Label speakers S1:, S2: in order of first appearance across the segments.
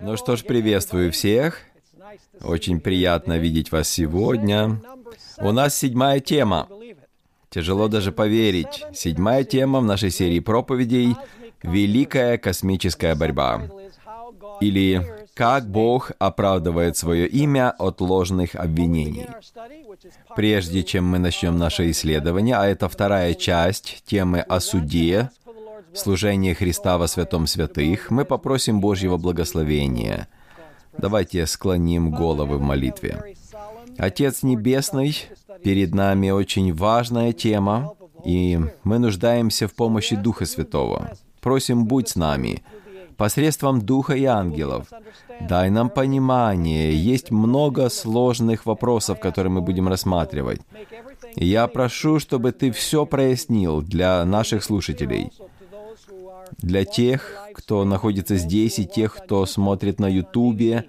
S1: Ну что ж, приветствую всех. Очень приятно видеть вас сегодня. У нас седьмая тема. Тяжело даже поверить. Седьмая тема в нашей серии проповедей — «Великая космическая борьба». Или «Как Бог оправдывает свое имя от ложных обвинений». Прежде чем мы начнем наше исследование, а это вторая часть темы о суде, служение Христа во святом святых, мы попросим Божьего благословения. Давайте склоним головы в молитве. Отец Небесный, перед нами очень важная тема, и мы нуждаемся в помощи Духа Святого. Просим, будь с нами, посредством Духа и ангелов. Дай нам понимание. Есть много сложных вопросов, которые мы будем рассматривать. И я прошу, чтобы ты все прояснил для наших слушателей для тех, кто находится здесь, и тех, кто смотрит на Ютубе,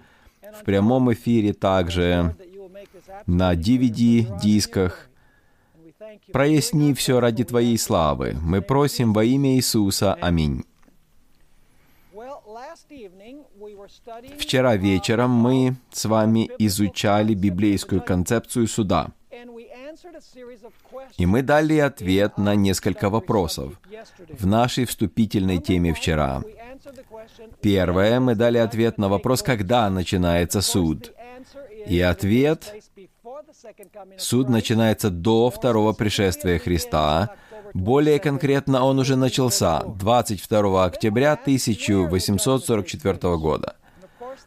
S1: в прямом эфире также, на DVD-дисках. Проясни все ради Твоей славы. Мы просим во имя Иисуса. Аминь. Вчера вечером мы с вами изучали библейскую концепцию суда — и мы дали ответ на несколько вопросов в нашей вступительной теме вчера. Первое, мы дали ответ на вопрос, когда начинается суд. И ответ — суд начинается до второго пришествия Христа. Более конкретно, он уже начался 22 октября 1844 года.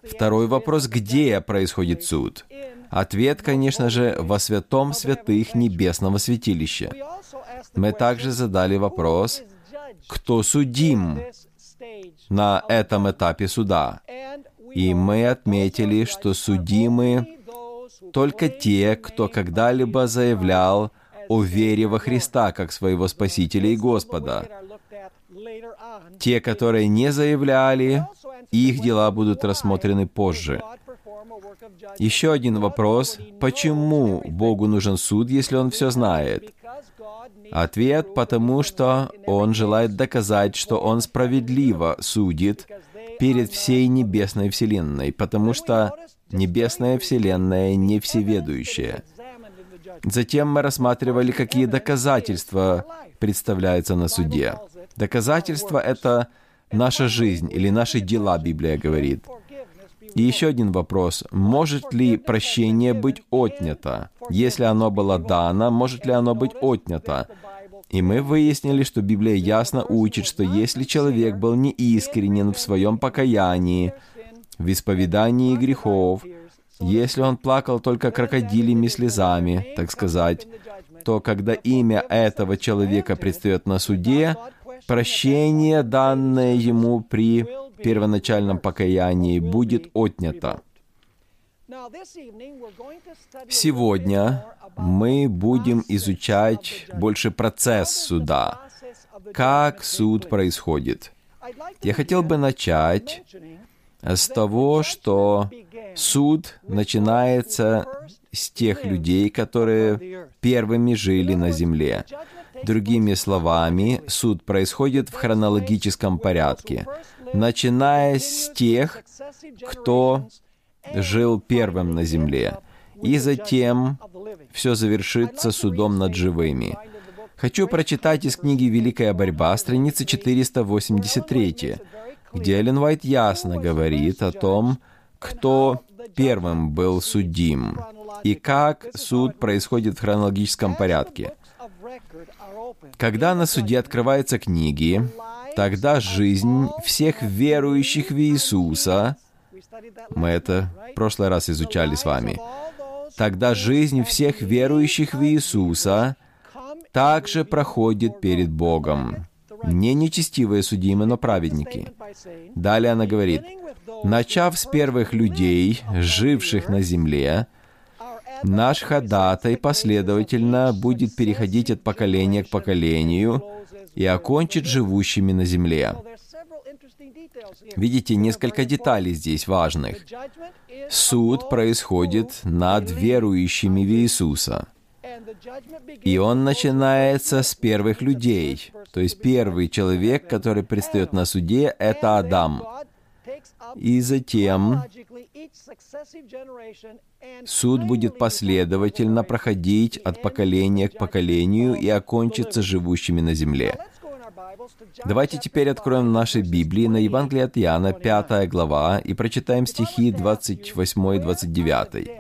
S1: Второй вопрос — где происходит суд? Ответ, конечно же, во святом святых небесного святилища. Мы также задали вопрос, кто судим на этом этапе суда. И мы отметили, что судимы только те, кто когда-либо заявлял о вере во Христа как своего Спасителя и Господа. Те, которые не заявляли, их дела будут рассмотрены позже. Еще один вопрос. Почему Богу нужен суд, если Он все знает? Ответ – потому что Он желает доказать, что Он справедливо судит перед всей небесной вселенной, потому что небесная вселенная не всеведущая. Затем мы рассматривали, какие доказательства представляются на суде. Доказательства — это наша жизнь или наши дела, Библия говорит. И еще один вопрос. Может ли прощение быть отнято? Если оно было дано, может ли оно быть отнято? И мы выяснили, что Библия ясно учит, что если человек был неискренен в своем покаянии, в исповедании грехов, если он плакал только крокодилями слезами, так сказать, то когда имя этого человека предстает на суде, прощение, данное ему при первоначальном покаянии, будет отнято. Сегодня мы будем изучать больше процесс суда, как суд происходит. Я хотел бы начать с того, что суд начинается с тех людей, которые первыми жили на земле. Другими словами, суд происходит в хронологическом порядке, начиная с тех, кто жил первым на земле, и затем все завершится судом над живыми. Хочу прочитать из книги «Великая борьба», страница 483, где Эллен Уайт ясно говорит о том, кто первым был судим и как суд происходит в хронологическом порядке. Когда на суде открываются книги, тогда жизнь всех верующих в Иисуса, мы это в прошлый раз изучали с вами, тогда жизнь всех верующих в Иисуса также проходит перед Богом. Не нечестивые судимы, но праведники. Далее она говорит, начав с первых людей, живших на земле, Наш ходатай последовательно будет переходить от поколения к поколению и окончит живущими на земле. Видите, несколько деталей здесь важных. Суд происходит над верующими в Иисуса. И он начинается с первых людей. То есть первый человек, который предстает на суде, это Адам. И затем суд будет последовательно проходить от поколения к поколению и окончится живущими на земле. Давайте теперь откроем наши Библии на Евангелие от Иоанна, 5 глава, и прочитаем стихи 28 и 29.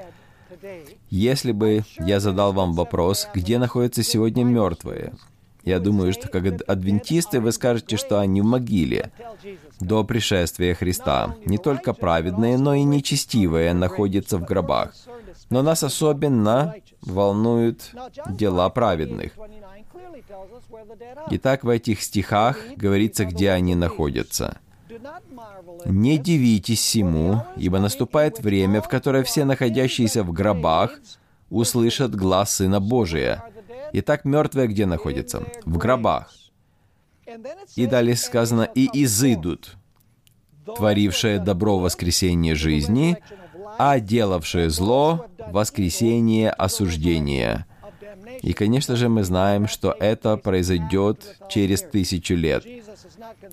S1: Если бы я задал вам вопрос, где находятся сегодня мертвые, я думаю, что как адвентисты вы скажете, что они в могиле до пришествия Христа. Не только праведные, но и нечестивые находятся в гробах. Но нас особенно волнуют дела праведных. Итак, в этих стихах говорится, где они находятся. «Не дивитесь всему, ибо наступает время, в которое все находящиеся в гробах услышат глаз Сына Божия. Итак, мертвые где находятся? В гробах. И далее сказано, «И изыдут, творившее добро воскресение жизни, а делавшее зло воскресение осуждения». И, конечно же, мы знаем, что это произойдет через тысячу лет.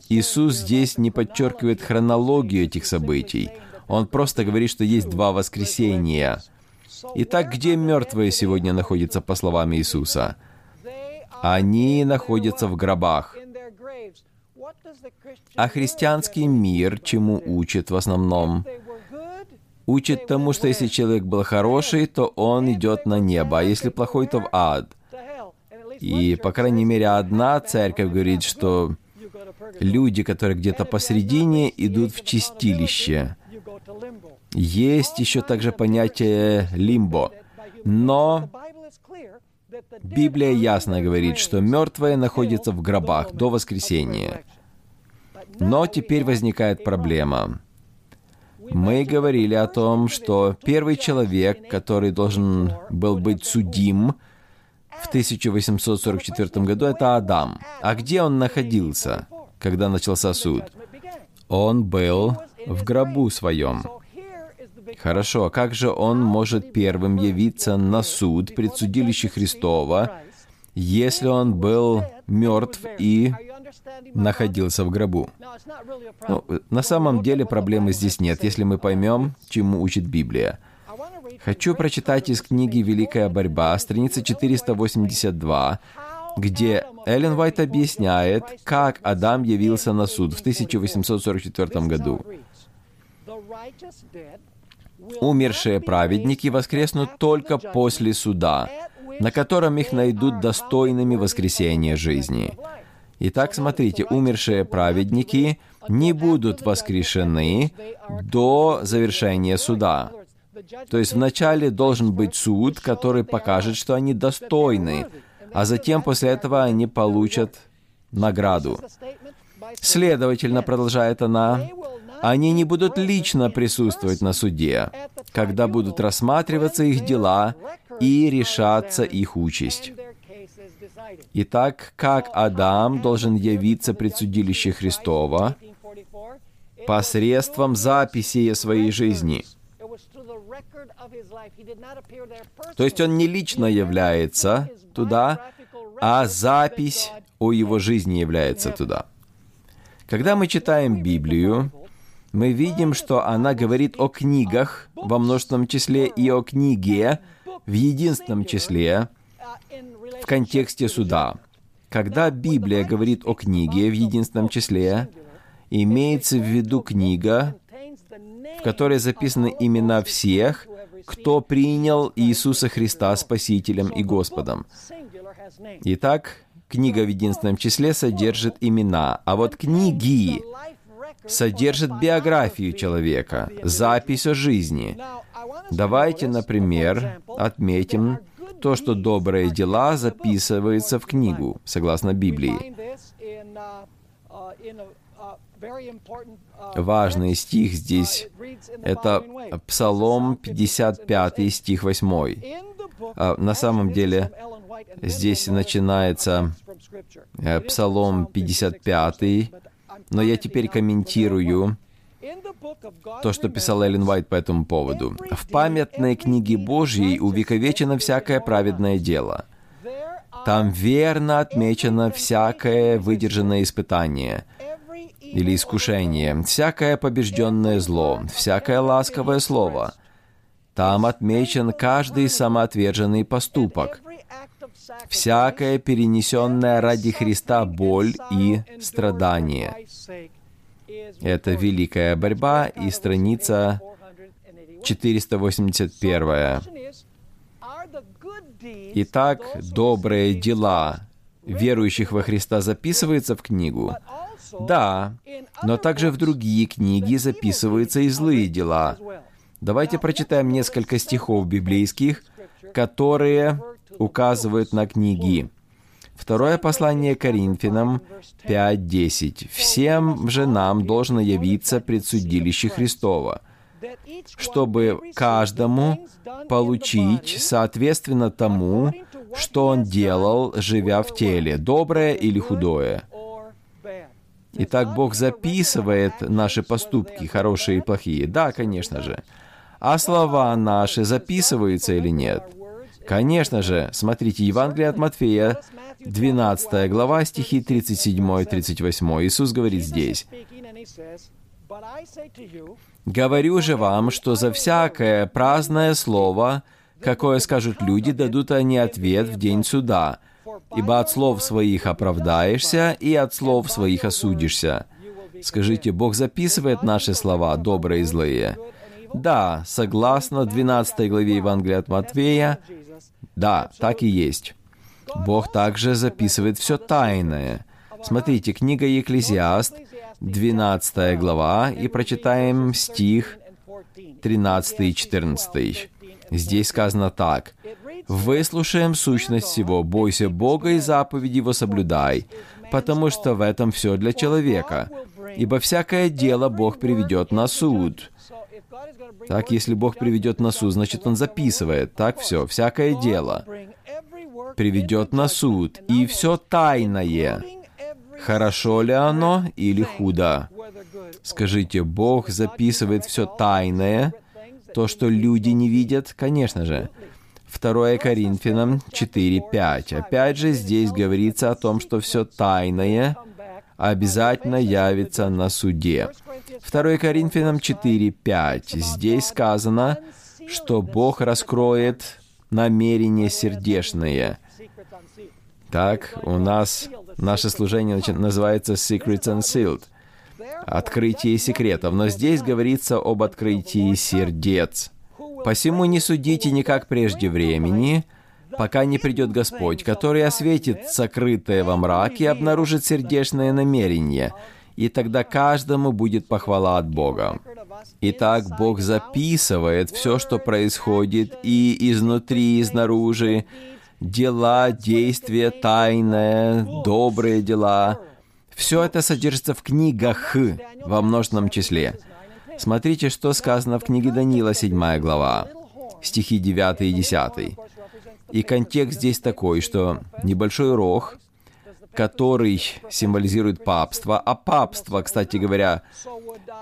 S1: Иисус здесь не подчеркивает хронологию этих событий. Он просто говорит, что есть два воскресения. Итак, где мертвые сегодня находятся, по словам Иисуса? Они находятся в гробах. А христианский мир чему учит в основном? Учит тому, что если человек был хороший, то он идет на небо, а если плохой, то в ад. И, по крайней мере, одна церковь говорит, что люди, которые где-то посередине, идут в чистилище. Есть еще также понятие лимбо. Но Библия ясно говорит, что мертвые находятся в гробах до воскресения. Но теперь возникает проблема. Мы говорили о том, что первый человек, который должен был быть судим в 1844 году, это Адам. А где он находился, когда начался суд? Он был в гробу своем. Хорошо, а как же он может первым явиться на суд предсудилище Христова, если он был мертв и находился в гробу. Ну, на самом деле проблемы здесь нет, если мы поймем, чему учит Библия. Хочу прочитать из книги «Великая борьба», страница 482, где Эллен Уайт объясняет, как Адам явился на суд в 1844 году. Умершие праведники воскреснут только после суда, на котором их найдут достойными воскресения жизни. Итак, смотрите, умершие праведники не будут воскрешены до завершения суда. То есть вначале должен быть суд, который покажет, что они достойны, а затем после этого они получат награду. Следовательно, продолжает она, они не будут лично присутствовать на суде, когда будут рассматриваться их дела и решаться их участь. Итак, как Адам должен явиться пред судилище Христова посредством записи своей жизни. То есть он не лично является туда, а запись о его жизни является туда. Когда мы читаем Библию, мы видим, что она говорит о книгах во множественном числе и о книге в единственном числе, в контексте суда. Когда Библия говорит о книге в единственном числе, имеется в виду книга, в которой записаны имена всех, кто принял Иисуса Христа Спасителем и Господом. Итак, книга в единственном числе содержит имена, а вот книги содержат биографию человека, запись о жизни. Давайте, например, отметим то, что добрые дела записываются в книгу, согласно Библии. Важный стих здесь — это Псалом 55, стих 8. А, на самом деле, здесь начинается э, Псалом 55, но я теперь комментирую то, что писал Эллен Уайт по этому поводу. «В памятной книге Божьей увековечено всякое праведное дело. Там верно отмечено всякое выдержанное испытание. или искушение, всякое побежденное зло, всякое ласковое слово. Там отмечен каждый самоотверженный поступок, всякое перенесенное ради Христа боль и страдание. Это великая борьба и страница 481. Итак, добрые дела верующих во Христа записываются в книгу. Да, но также в другие книги записываются и злые дела. Давайте прочитаем несколько стихов библейских, которые указывают на книги. Второе послание Коринфянам 5.10. «Всем же нам должно явиться предсудилище Христова, чтобы каждому получить соответственно тому, что он делал, живя в теле, доброе или худое». Итак, Бог записывает наши поступки, хорошие и плохие. Да, конечно же. А слова наши записываются или нет? Конечно же. Смотрите, Евангелие от Матфея, 12 глава, стихи 37-38. Иисус говорит здесь. «Говорю же вам, что за всякое праздное слово, какое скажут люди, дадут они ответ в день суда, ибо от слов своих оправдаешься, и от слов своих осудишься». Скажите, Бог записывает наши слова, добрые и злые? Да, согласно 12 главе Евангелия от Матвея, да, так и есть. Бог также записывает все тайное. Смотрите, книга Екклезиаст, 12 глава, и прочитаем стих 13 и 14. Здесь сказано так. «Выслушаем сущность всего, бойся Бога и заповеди его соблюдай, потому что в этом все для человека. Ибо всякое дело Бог приведет на суд». Так, если Бог приведет на суд, значит, Он записывает. Так все, всякое дело приведет на суд, и все тайное, хорошо ли оно или худо. Скажите, Бог записывает все тайное, то, что люди не видят, конечно же. 2 Коринфянам 4.5. Опять же, здесь говорится о том, что все тайное обязательно явится на суде. 2 Коринфянам 4.5. Здесь сказано, что Бог раскроет намерение сердечное. Так, у нас наше служение называется Secrets Unsealed. Открытие секретов. Но здесь говорится об открытии сердец. «Посему не судите никак прежде времени, пока не придет Господь, который осветит сокрытое во мраке и обнаружит сердечное намерение, и тогда каждому будет похвала от Бога. Итак, Бог записывает все, что происходит и изнутри, и изнаружи, дела, действия, тайное, добрые дела. Все это содержится в книгах во множественном числе. Смотрите, что сказано в книге Даниила, 7 глава, стихи 9 и 10. И контекст здесь такой, что небольшой рог, который символизирует папство, а папство, кстати говоря,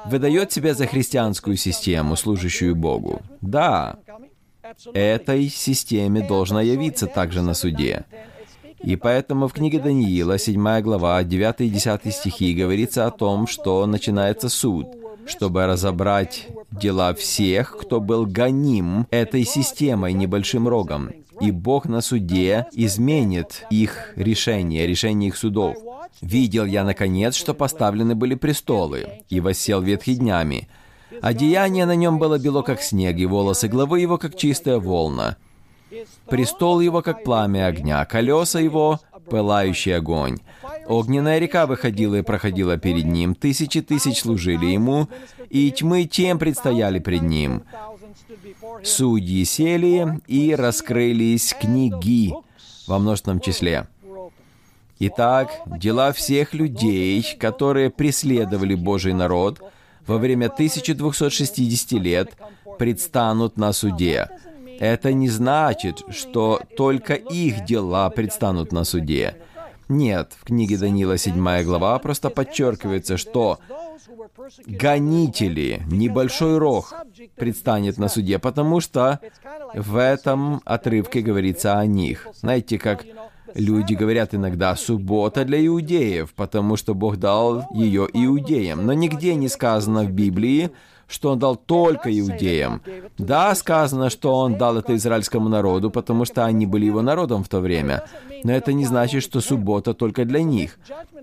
S1: выдает себя за христианскую систему, служащую Богу. Да, этой системе должно явиться также на суде. И поэтому в книге Даниила, 7 глава, 9 и 10 стихи, говорится о том, что начинается суд, чтобы разобрать дела всех, кто был гоним этой системой, небольшим рогом. И Бог на суде изменит их решение, решение их судов. «Видел я, наконец, что поставлены были престолы, и воссел ветхий днями, Одеяние на нем было бело, как снег, и волосы главы его, как чистая волна. Престол его, как пламя огня, колеса его, пылающий огонь. Огненная река выходила и проходила перед ним, тысячи тысяч служили ему, и тьмы тем предстояли пред ним. Судьи сели, и раскрылись книги во множественном числе. Итак, дела всех людей, которые преследовали Божий народ – во время 1260 лет предстанут на суде. Это не значит, что только их дела предстанут на суде. Нет, в книге Даниила 7 глава просто подчеркивается, что гонители, небольшой рог, предстанет на суде, потому что в этом отрывке говорится о них. Знаете, как Люди говорят иногда «суббота для иудеев», потому что Бог дал ее иудеям. Но нигде не сказано в Библии, что он дал только иудеям. Да, сказано, что он дал это израильскому народу, потому что они были его народом в то время. Но это не значит, что суббота только для них.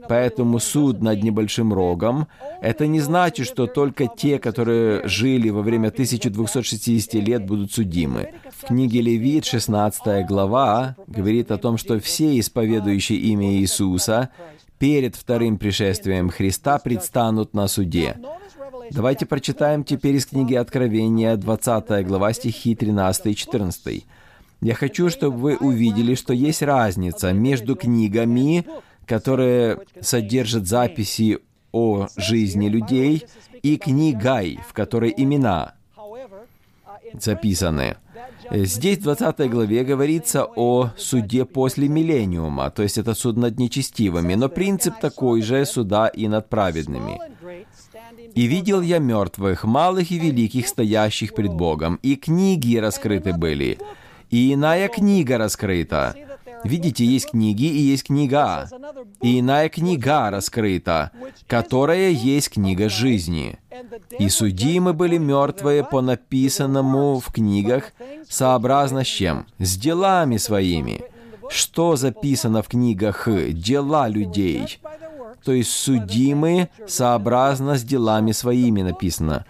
S1: Поэтому суд над небольшим рогом — это не значит, что только те, которые жили во время 1260 лет, будут судимы. В книге Левит, 16 глава, говорит о том, что все исповедующие имя Иисуса перед вторым пришествием Христа предстанут на суде. Давайте прочитаем теперь из книги Откровения, 20 глава, стихи 13 и 14. Я хочу, чтобы вы увидели, что есть разница между книгами, которые содержат записи о жизни людей, и книгой, в которой имена записаны. Здесь в 20 главе говорится о суде после миллениума, то есть это суд над нечестивыми, но принцип такой же суда и над праведными. «И видел я мертвых, малых и великих, стоящих пред Богом, и книги раскрыты были, и иная книга раскрыта». Видите, есть книги и есть книга. И иная книга раскрыта, которая есть книга жизни. И судимы были мертвые по написанному в книгах, сообразно с чем? С делами своими. Что записано в книгах «Дела людей»? То есть судимы сообразно с делами своими написано.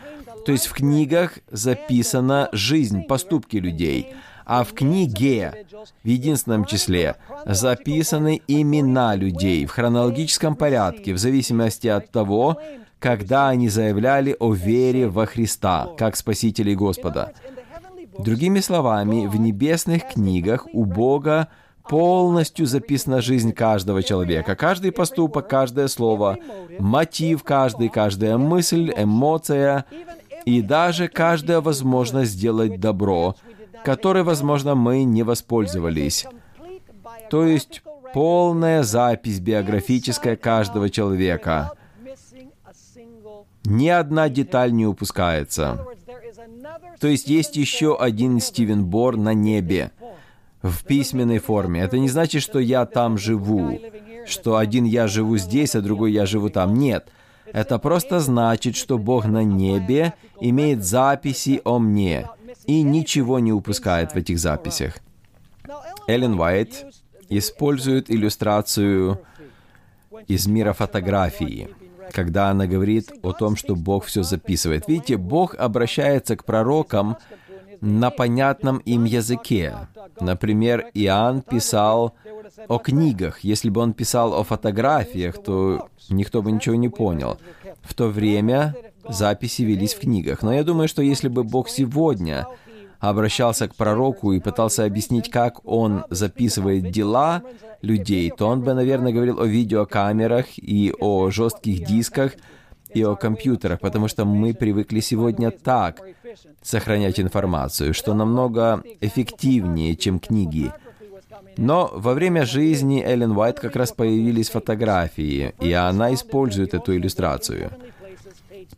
S1: То есть в книгах записана жизнь, поступки людей, а в книге, в единственном числе, записаны имена людей в хронологическом порядке, в зависимости от того, когда они заявляли о вере во Христа, как Спасителя и Господа. Другими словами, в небесных книгах у Бога полностью записана жизнь каждого человека. Каждый поступок, каждое слово, мотив каждый, каждая мысль, эмоция и даже каждая возможность сделать добро, которой, возможно, мы не воспользовались. То есть полная запись биографическая каждого человека. Ни одна деталь не упускается. То есть есть еще один Стивен Бор на небе в письменной форме. Это не значит, что я там живу, что один я живу здесь, а другой я живу там. Нет. Это просто значит, что Бог на небе имеет записи о мне и ничего не упускает в этих записях. Эллен Уайт использует иллюстрацию из мира фотографии, когда она говорит о том, что Бог все записывает. Видите, Бог обращается к пророкам на понятном им языке. Например, Иоанн писал о книгах. Если бы он писал о фотографиях, то никто бы ничего не понял. В то время записи велись в книгах. Но я думаю, что если бы Бог сегодня обращался к пророку и пытался объяснить, как он записывает дела людей, то он бы, наверное, говорил о видеокамерах и о жестких дисках, и о компьютерах, потому что мы привыкли сегодня так сохранять информацию, что намного эффективнее, чем книги. Но во время жизни Эллен Уайт как раз появились фотографии, и она использует эту иллюстрацию.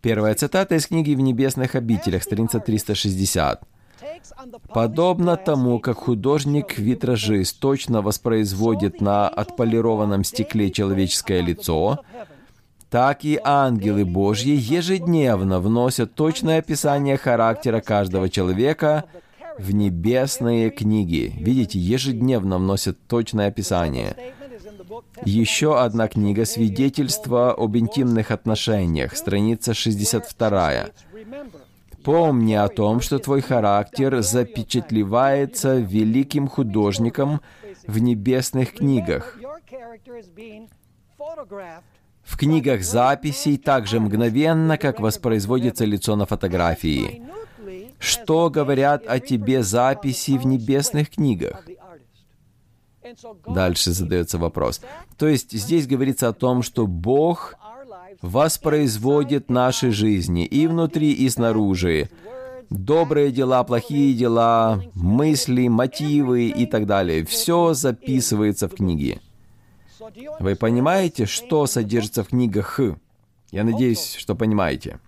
S1: Первая цитата из книги «В небесных обителях», страница 360. Подобно тому, как художник-витражист точно воспроизводит на отполированном стекле человеческое лицо, так и ангелы Божьи ежедневно вносят точное описание характера каждого человека в небесные книги. Видите, ежедневно вносят точное описание. Еще одна книга «Свидетельство об интимных отношениях», страница 62. Помни о том, что твой характер запечатлевается великим художником в небесных книгах. В книгах записей также мгновенно, как воспроизводится лицо на фотографии. Что говорят о тебе записи в небесных книгах? Дальше задается вопрос. То есть здесь говорится о том, что Бог воспроизводит наши жизни и внутри, и снаружи. Добрые дела, плохие дела, мысли, мотивы и так далее. Все записывается в книге. Вы понимаете, что содержится в книгах Х? Я надеюсь, что понимаете.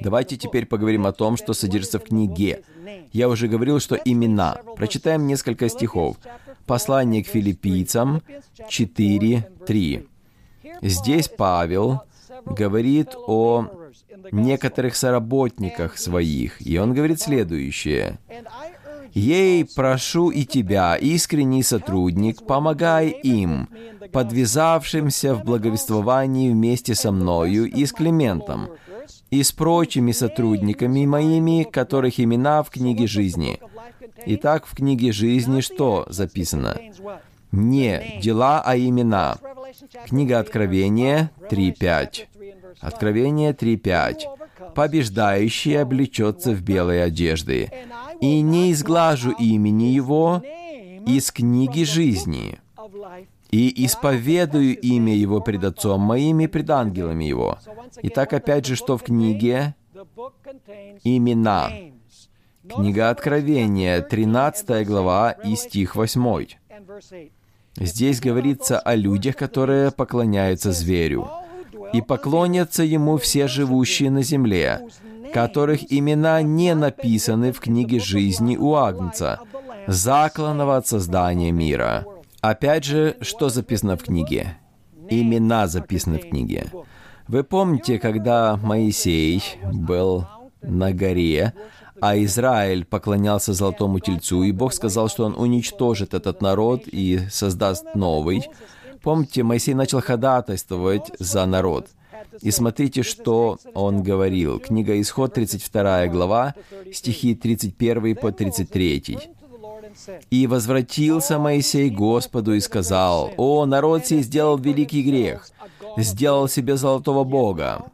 S1: Давайте теперь поговорим о том, что содержится в книге. Я уже говорил, что имена. Прочитаем несколько стихов. послание к филиппийцам 4.3. Здесь Павел говорит о некоторых соработниках своих, и он говорит следующее. «Ей прошу и тебя, искренний сотрудник, помогай им, подвязавшимся в благовествовании вместе со мною и с Климентом, и с прочими сотрудниками моими, которых имена в книге жизни». Итак, в книге жизни что записано? Не дела, а имена. Книга Откровения 3.5. Откровение 3.5. «Побеждающий облечется в белые одежды, и не изглажу имени его из книги жизни, и исповедую имя его пред Отцом моим и пред ангелами его». Итак, опять же, что в книге? Имена. Книга Откровения, 13 глава и стих 8. Здесь говорится о людях, которые поклоняются зверю. «И поклонятся ему все живущие на земле, которых имена не написаны в книге жизни у Агнца, закланного от создания мира». Опять же, что записано в книге? Имена записаны в книге. Вы помните, когда Моисей был на горе, а Израиль поклонялся золотому тельцу, и Бог сказал, что он уничтожит этот народ и создаст новый. Помните, Моисей начал ходатайствовать за народ. И смотрите, что он говорил. Книга Исход, 32 глава, стихи 31 по 33. «И возвратился Моисей Господу и сказал, «О, народ сей сделал великий грех, сделал себе золотого Бога.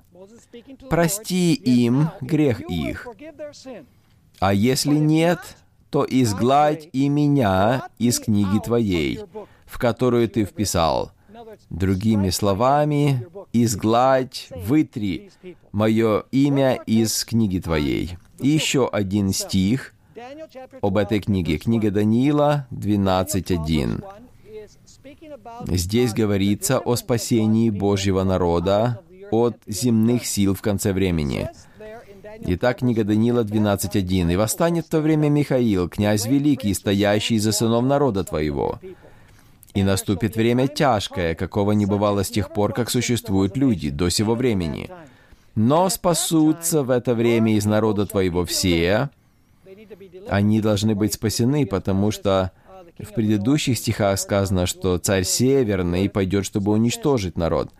S1: Прости им грех их, а если нет, то изгладь и меня из книги твоей, в которую ты вписал. Другими словами, изгладь, вытри мое имя из книги твоей. И еще один стих об этой книге. Книга Даниила 12.1. Здесь говорится о спасении Божьего народа от земных сил в конце времени. Итак, книга Даниила 12.1. «И восстанет в то время Михаил, князь великий, стоящий за сынов народа твоего. И наступит время тяжкое, какого не бывало с тех пор, как существуют люди, до сего времени. Но спасутся в это время из народа твоего все, они должны быть спасены, потому что в предыдущих стихах сказано, что царь Северный пойдет, чтобы уничтожить народ.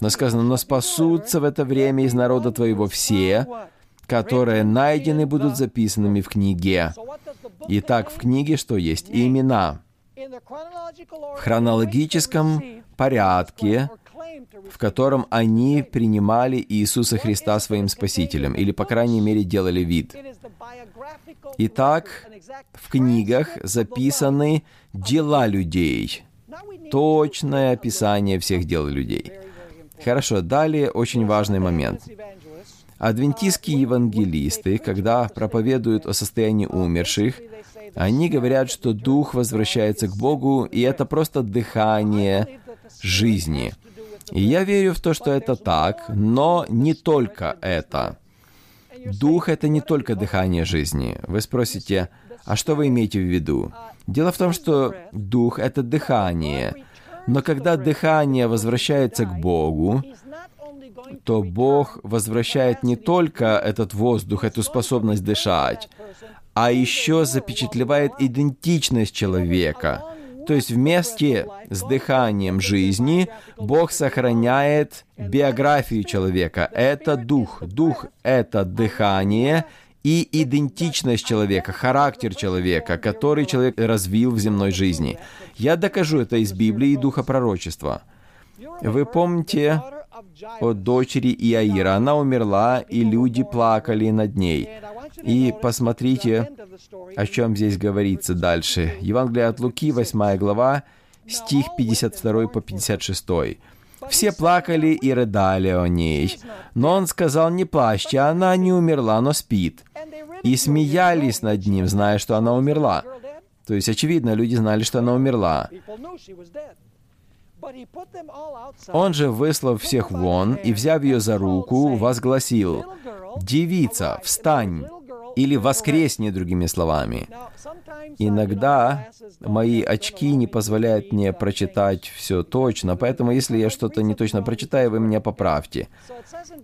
S1: Но сказано, но спасутся в это время из народа твоего все, которые найдены будут записанными в книге. Итак, в книге что есть? Имена. В хронологическом порядке, в котором они принимали Иисуса Христа своим Спасителем, или, по крайней мере, делали вид. Итак, в книгах записаны дела людей, точное описание всех дел людей. Хорошо, далее очень важный момент. Адвентистские евангелисты, когда проповедуют о состоянии умерших, они говорят, что дух возвращается к Богу, и это просто дыхание жизни. И я верю в то, что это так, но не только это. Дух — это не только дыхание жизни. Вы спросите, а что вы имеете в виду? Дело в том, что дух — это дыхание. Но когда дыхание возвращается к Богу, то Бог возвращает не только этот воздух, эту способность дышать, а еще запечатлевает идентичность человека. То есть вместе с дыханием жизни Бог сохраняет биографию человека. Это дух. Дух — это дыхание и идентичность человека, характер человека, который человек развил в земной жизни. Я докажу это из Библии и Духа пророчества. Вы помните о дочери Иаира. Она умерла, и люди плакали над ней. И посмотрите, о чем здесь говорится дальше. Евангелие от Луки, 8 глава, стих 52 по 56. Все плакали и рыдали о ней. Но он сказал, не плачьте, она не умерла, но спит. И смеялись над ним, зная, что она умерла. То есть, очевидно, люди знали, что она умерла. Он же, выслав всех вон и взяв ее за руку, возгласил, «Девица, встань!» или «воскресни», другими словами. Иногда мои очки не позволяют мне прочитать все точно, поэтому если я что-то не точно прочитаю, вы меня поправьте.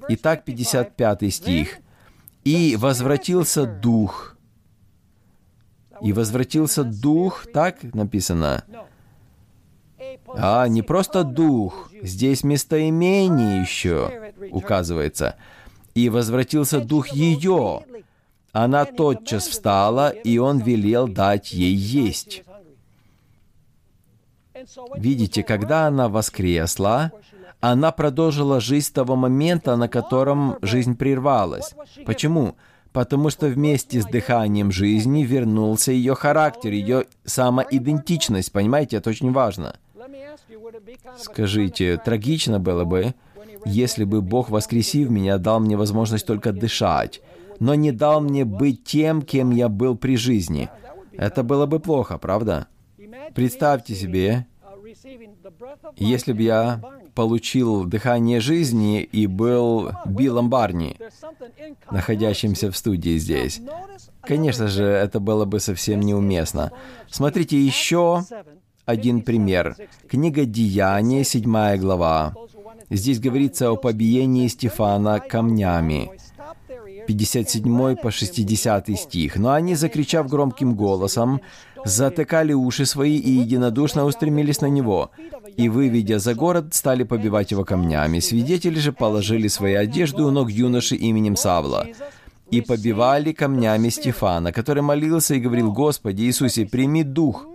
S1: Итак, 55 стих. «И возвратился Дух». «И возвратился Дух», так написано? А, не просто Дух, здесь местоимение еще указывается. «И возвратился Дух ее». Она тотчас встала, и он велел дать ей есть. Видите, когда она воскресла, она продолжила жизнь с того момента, на котором жизнь прервалась. Почему? Потому что вместе с дыханием жизни вернулся ее характер, ее самоидентичность. Понимаете, это очень важно. Скажите, трагично было бы, если бы Бог, воскресив меня, дал мне возможность только дышать, но не дал мне быть тем, кем я был при жизни. Это было бы плохо, правда? Представьте себе, если бы я получил дыхание жизни и был Биллом Барни, находящимся в студии здесь. Конечно же, это было бы совсем неуместно. Смотрите еще один пример. Книга Деяния, 7 глава. Здесь говорится о побиении Стефана камнями. 57 по 60 стих. «Но они, закричав громким голосом, затыкали уши свои и единодушно устремились на него, и, выведя за город, стали побивать его камнями. Свидетели же положили свои одежды у ног юноши именем Савла, и побивали камнями Стефана, который молился и говорил, «Господи Иисусе, прими дух».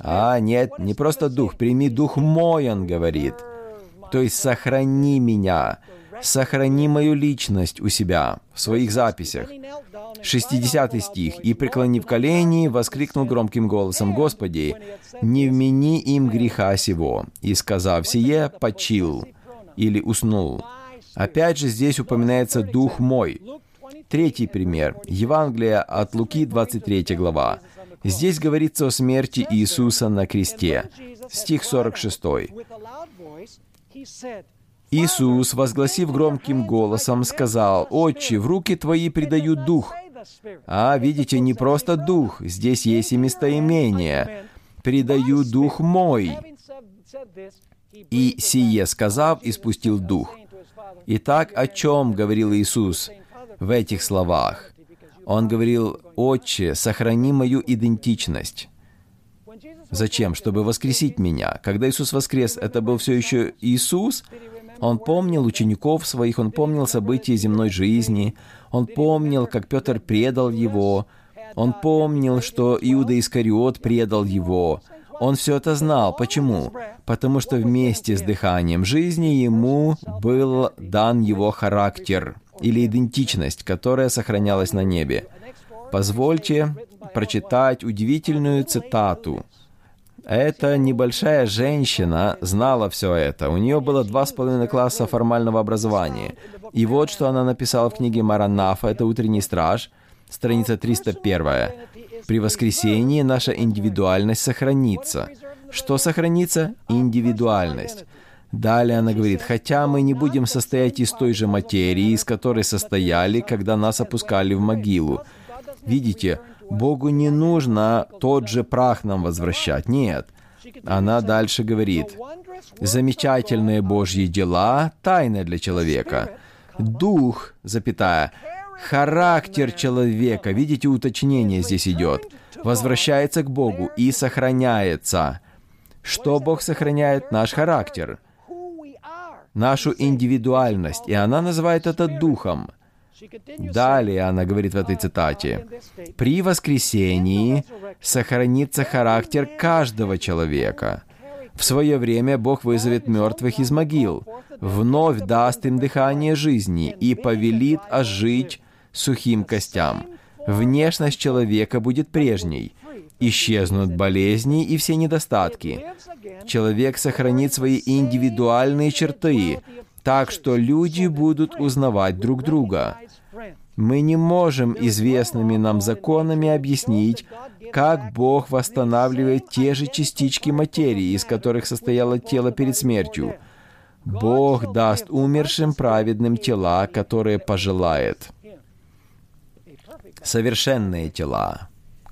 S1: А, нет, не просто дух, прими дух мой, он говорит. То есть сохрани меня, сохрани мою личность у себя, в своих записях. 60 стих. «И, преклонив колени, воскликнул громким голосом, «Господи, не вмени им греха сего». И, сказав сие, почил или уснул. Опять же здесь упоминается «Дух мой». Третий пример. Евангелие от Луки, 23 глава. Здесь говорится о смерти Иисуса на кресте. Стих 46. Иисус, возгласив громким голосом, сказал, «Отче, в руки Твои предаю дух». А, видите, не просто дух, здесь есть и местоимение. «Предаю дух мой». И сие сказав, испустил дух. Итак, о чем говорил Иисус в этих словах? Он говорил, «Отче, сохрани мою идентичность». Зачем? Чтобы воскресить меня. Когда Иисус воскрес, это был все еще Иисус? Он помнил учеников своих, он помнил события земной жизни, он помнил, как Петр предал его, он помнил, что Иуда Искариот предал его. Он все это знал. Почему? Потому что вместе с дыханием жизни ему был дан его характер или идентичность, которая сохранялась на небе. Позвольте прочитать удивительную цитату эта небольшая женщина знала все это. У нее было два с половиной класса формального образования. И вот что она написала в книге Маранафа, это «Утренний страж», страница 301. «При воскресении наша индивидуальность сохранится». Что сохранится? Индивидуальность. Далее она говорит, хотя мы не будем состоять из той же материи, из которой состояли, когда нас опускали в могилу. Видите, Богу не нужно тот же прах нам возвращать. Нет. Она дальше говорит, замечательные Божьи дела — тайна для человека. Дух, запятая, характер человека, видите, уточнение здесь идет, возвращается к Богу и сохраняется. Что Бог сохраняет? Наш характер, нашу индивидуальность, и она называет это духом. Далее она говорит в этой цитате, «При воскресении сохранится характер каждого человека. В свое время Бог вызовет мертвых из могил, вновь даст им дыхание жизни и повелит ожить сухим костям. Внешность человека будет прежней. Исчезнут болезни и все недостатки. Человек сохранит свои индивидуальные черты, так что люди будут узнавать друг друга. Мы не можем известными нам законами объяснить, как Бог восстанавливает те же частички материи, из которых состояло тело перед смертью. Бог даст умершим праведным тела, которые пожелает. Совершенные тела.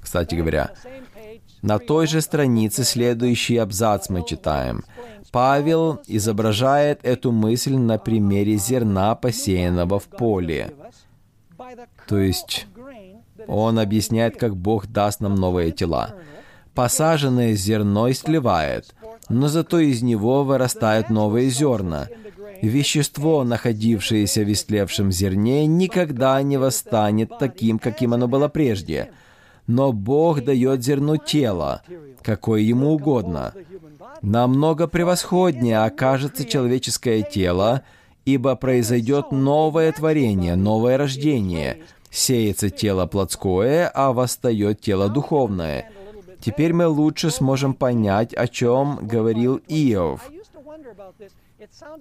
S1: Кстати говоря. На той же странице следующий абзац мы читаем. Павел изображает эту мысль на примере зерна, посеянного в поле. То есть он объясняет, как Бог даст нам новые тела. Посаженное зерно сливает, но зато из него вырастают новые зерна. Вещество, находившееся в истлевшем зерне, никогда не восстанет таким, каким оно было прежде. Но Бог дает зерну тело, какое ему угодно. Намного превосходнее окажется человеческое тело, ибо произойдет новое творение, новое рождение. Сеется тело плотское, а восстает тело духовное. Теперь мы лучше сможем понять, о чем говорил Иов.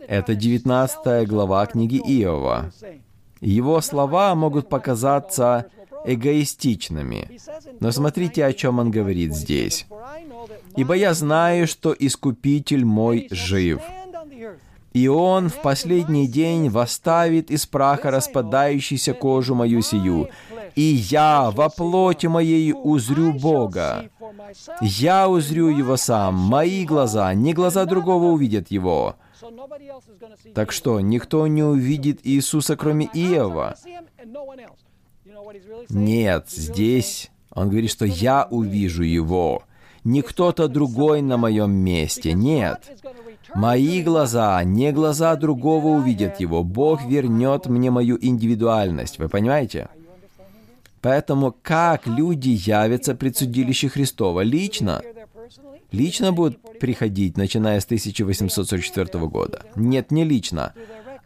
S1: Это 19 глава книги Иова. Его слова могут показаться эгоистичными. Но смотрите, о чем он говорит здесь. «Ибо я знаю, что Искупитель мой жив, и Он в последний день восставит из праха распадающейся кожу мою сию, и я во плоти моей узрю Бога. Я узрю Его сам, мои глаза, не глаза другого увидят Его». Так что, никто не увидит Иисуса, кроме Иова? Нет, здесь он говорит, что я увижу его. Не кто-то другой на моем месте. Нет. Мои глаза, не глаза другого увидят его. Бог вернет мне мою индивидуальность. Вы понимаете? Поэтому как люди явятся пред судилище Христова? Лично. Лично будут приходить, начиная с 1844 года. Нет, не лично.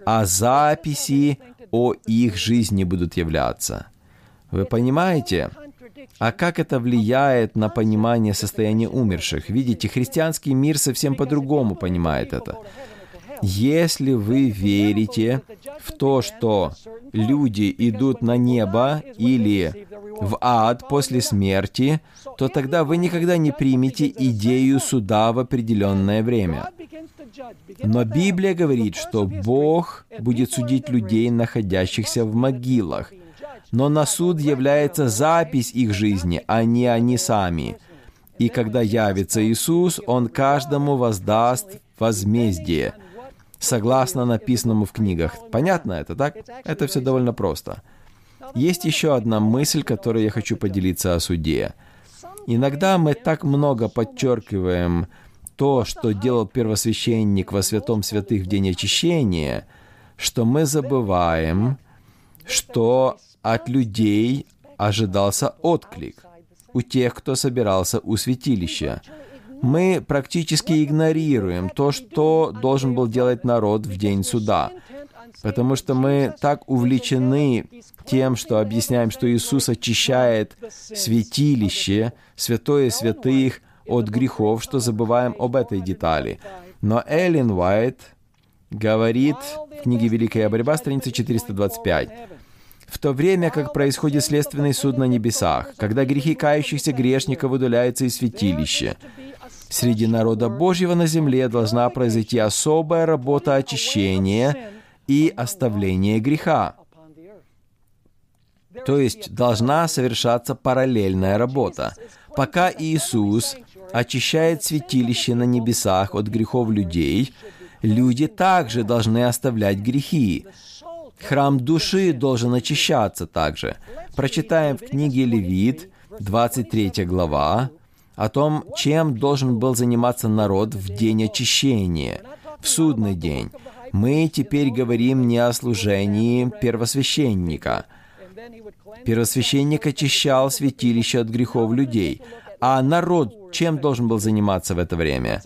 S1: А записи о их жизни будут являться. Вы понимаете? А как это влияет на понимание состояния умерших? Видите, христианский мир совсем по-другому понимает это. Если вы верите в то, что люди идут на небо или в ад после смерти, то тогда вы никогда не примете идею суда в определенное время. Но Библия говорит, что Бог будет судить людей, находящихся в могилах, но на суд является запись их жизни, а не они сами. И когда явится Иисус, Он каждому воздаст возмездие, согласно написанному в книгах. Понятно это, так? Это все довольно просто. Есть еще одна мысль, которой я хочу поделиться о суде. Иногда мы так много подчеркиваем то, что делал первосвященник во святом святых в день очищения, что мы забываем, что от людей ожидался отклик у тех, кто собирался у святилища. Мы практически игнорируем то, что должен был делать народ в день суда, потому что мы так увлечены тем, что объясняем, что Иисус очищает святилище, святое святых от грехов, что забываем об этой детали. Но Эллен Уайт говорит в книге «Великая борьба», страница 425, в то время как происходит следственный суд на небесах, когда грехи кающихся грешников удаляются из святилища. Среди народа Божьего на земле должна произойти особая работа очищения и оставления греха. То есть должна совершаться параллельная работа. Пока Иисус очищает святилище на небесах от грехов людей, люди также должны оставлять грехи. Храм души должен очищаться также. Прочитаем в книге Левит, 23 глава, о том, чем должен был заниматься народ в день очищения, в судный день. Мы теперь говорим не о служении первосвященника. Первосвященник очищал святилище от грехов людей. А народ чем должен был заниматься в это время?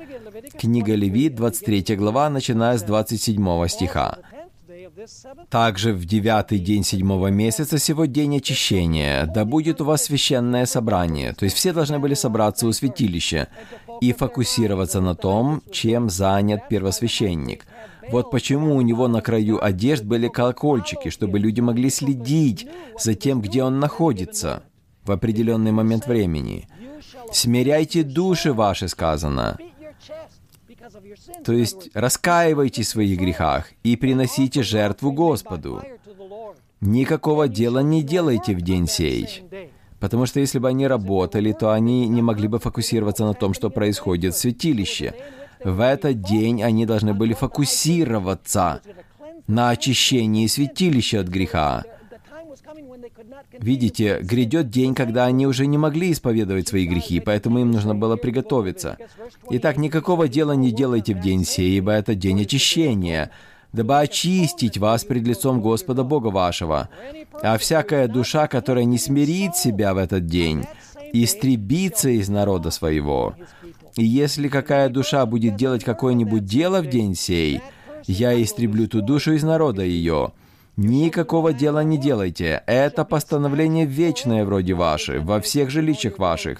S1: Книга Левит, 23 глава, начиная с 27 стиха. Также в девятый день седьмого месяца сего день очищения, да будет у вас священное собрание. То есть все должны были собраться у святилища и фокусироваться на том, чем занят первосвященник. Вот почему у него на краю одежд были колокольчики, чтобы люди могли следить за тем, где он находится в определенный момент времени. «Смиряйте души ваши», сказано. То есть раскаивайтесь в своих грехах и приносите жертву Господу. Никакого дела не делайте в день сей. Потому что если бы они работали, то они не могли бы фокусироваться на том, что происходит в святилище. В этот день они должны были фокусироваться на очищении святилища от греха. Видите, грядет день, когда они уже не могли исповедовать свои грехи, поэтому им нужно было приготовиться. Итак, никакого дела не делайте в день сей, ибо это день очищения, дабы очистить вас пред лицом Господа Бога вашего. А всякая душа, которая не смирит себя в этот день, истребится из народа своего. И если какая душа будет делать какое-нибудь дело в день сей, я истреблю ту душу из народа ее. Никакого дела не делайте. Это постановление вечное вроде ваше, во всех жилищах ваших.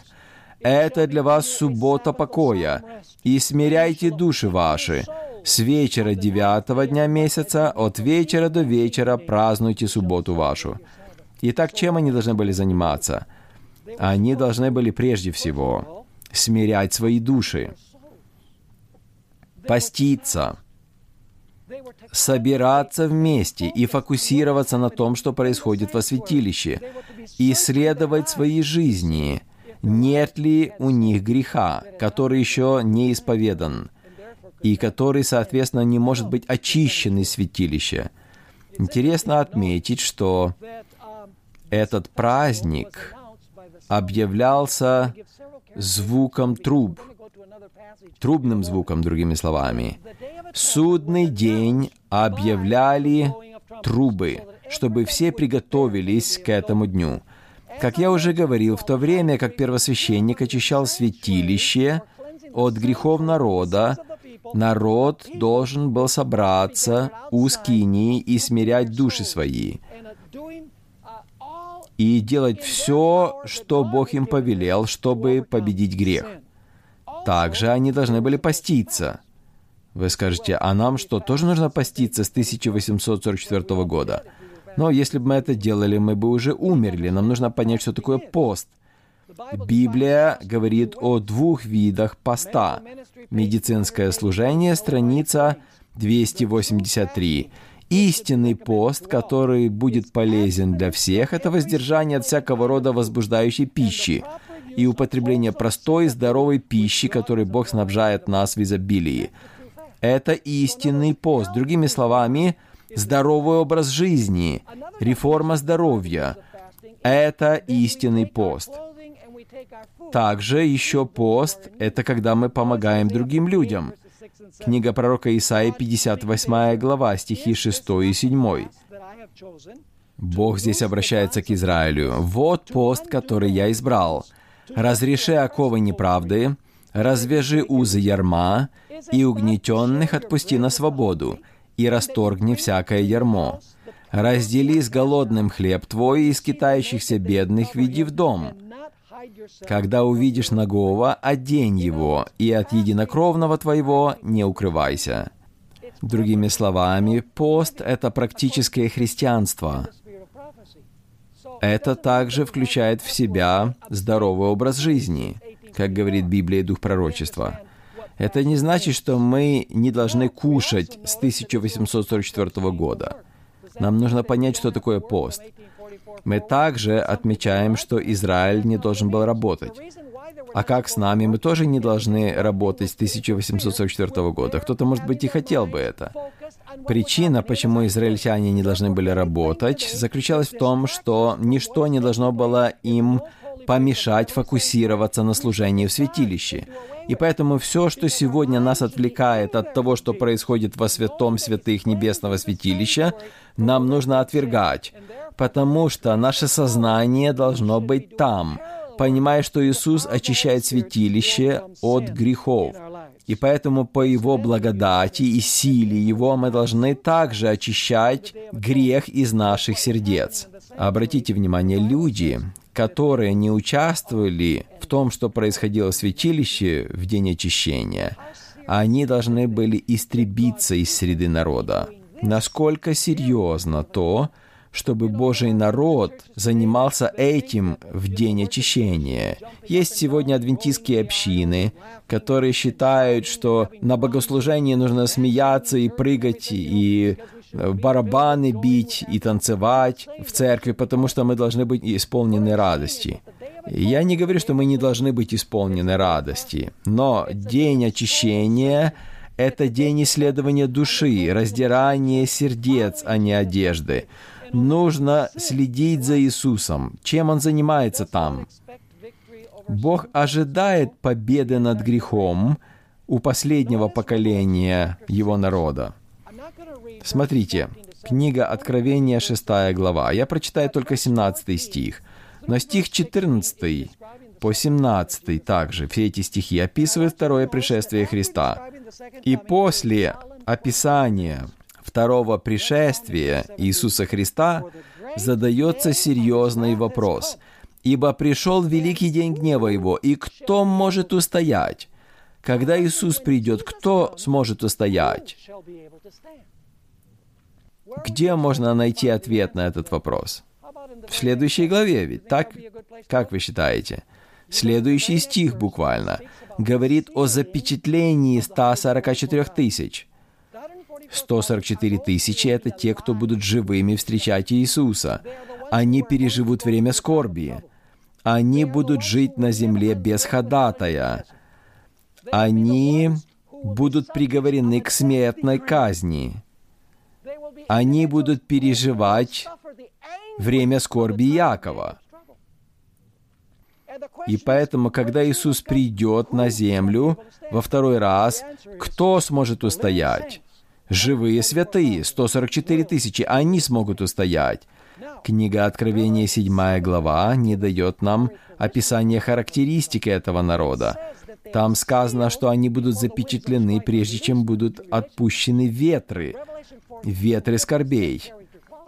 S1: Это для вас суббота покоя. И смиряйте души ваши. С вечера девятого дня месяца, от вечера до вечера празднуйте субботу вашу. Итак, чем они должны были заниматься? Они должны были прежде всего смирять свои души, поститься, собираться вместе и фокусироваться на том, что происходит во святилище, исследовать свои жизни, нет ли у них греха, который еще не исповедан, и который, соответственно, не может быть очищен из святилища. Интересно отметить, что этот праздник объявлялся звуком труб, трубным звуком, другими словами. Судный день объявляли трубы, чтобы все приготовились к этому дню. Как я уже говорил, в то время, как первосвященник очищал святилище от грехов народа, народ должен был собраться у скинии и смирять души свои и делать все, что Бог им повелел, чтобы победить грех. Также они должны были поститься. Вы скажете, а нам что, тоже нужно поститься с 1844 года? Но если бы мы это делали, мы бы уже умерли. Нам нужно понять, что такое пост. Библия говорит о двух видах поста. Медицинское служение, страница 283. Истинный пост, который будет полезен для всех, это воздержание от всякого рода возбуждающей пищи и употребление простой здоровой пищи, которой Бог снабжает нас в изобилии. Это истинный пост. Другими словами, здоровый образ жизни, реформа здоровья. Это истинный пост. Также еще пост — это когда мы помогаем другим людям. Книга пророка Исаии, 58 глава, стихи 6 и 7. Бог здесь обращается к Израилю. «Вот пост, который я избрал. Разреши оковы неправды, развяжи узы ярма, и угнетенных отпусти на свободу, и расторгни всякое ярмо. Раздели с голодным хлеб твой, и скитающихся бедных веди в дом. Когда увидишь нагого, одень его, и от единокровного твоего не укрывайся». Другими словами, пост — это практическое христианство. Это также включает в себя здоровый образ жизни, как говорит Библия и Дух Пророчества. Это не значит, что мы не должны кушать с 1844 года. Нам нужно понять, что такое пост. Мы также отмечаем, что Израиль не должен был работать. А как с нами? Мы тоже не должны работать с 1844 года. Кто-то, может быть, и хотел бы это. Причина, почему израильтяне не должны были работать, заключалась в том, что ничто не должно было им помешать фокусироваться на служении в святилище. И поэтому все, что сегодня нас отвлекает от того, что происходит во святом святых небесного святилища, нам нужно отвергать, потому что наше сознание должно быть там, понимая, что Иисус очищает святилище от грехов. И поэтому по Его благодати и силе Его мы должны также очищать грех из наших сердец. Обратите внимание, люди, которые не участвовали в том, что происходило в святилище в день очищения, они должны были истребиться из среды народа. Насколько серьезно то, чтобы Божий народ занимался этим в день очищения. Есть сегодня адвентистские общины, которые считают, что на богослужении нужно смеяться и прыгать и барабаны бить и танцевать в церкви, потому что мы должны быть исполнены радости. Я не говорю, что мы не должны быть исполнены радости, но день очищения — это день исследования души, раздирания сердец, а не одежды. Нужно следить за Иисусом. Чем Он занимается там? Бог ожидает победы над грехом у последнего поколения Его народа. Смотрите, книга Откровения, 6 глава. Я прочитаю только 17 стих. Но стих 14 по 17 также, все эти стихи описывают второе пришествие Христа. И после описания второго пришествия Иисуса Христа задается серьезный вопрос. «Ибо пришел великий день гнева Его, и кто может устоять?» Когда Иисус придет, кто сможет устоять? Где можно найти ответ на этот вопрос? В следующей главе ведь, так? Как вы считаете? Следующий стих буквально говорит о запечатлении 144 тысяч. 144 тысячи — это те, кто будут живыми встречать Иисуса. Они переживут время скорби. Они будут жить на земле без ходатая. Они будут приговорены к смертной казни. Они будут переживать время скорби Якова. И поэтому, когда Иисус придет на землю во второй раз, кто сможет устоять? Живые святые, 144 тысячи, они смогут устоять. Книга Откровения, 7 глава, не дает нам описания характеристики этого народа. Там сказано, что они будут запечатлены, прежде чем будут отпущены ветры, ветры скорбей.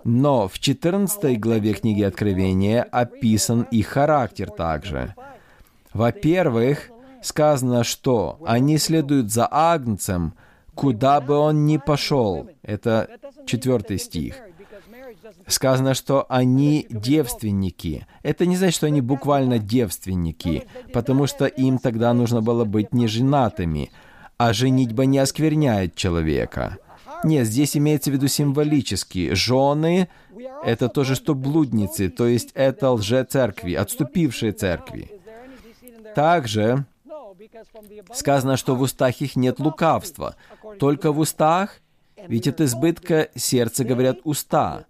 S1: Но в 14 главе книги Откровения описан их характер также. Во-первых, сказано, что они следуют за Агнцем, куда бы он ни пошел. Это четвертый стих. Сказано, что они девственники. Это не значит, что они буквально девственники, потому что им тогда нужно было быть не женатыми, а женитьба не оскверняет человека. Нет, здесь имеется в виду символически. Жены — это то же, что блудницы, то есть это лже-церкви, отступившие церкви. Также сказано, что в устах их нет лукавства. Только в устах, ведь от избытка сердца говорят уста.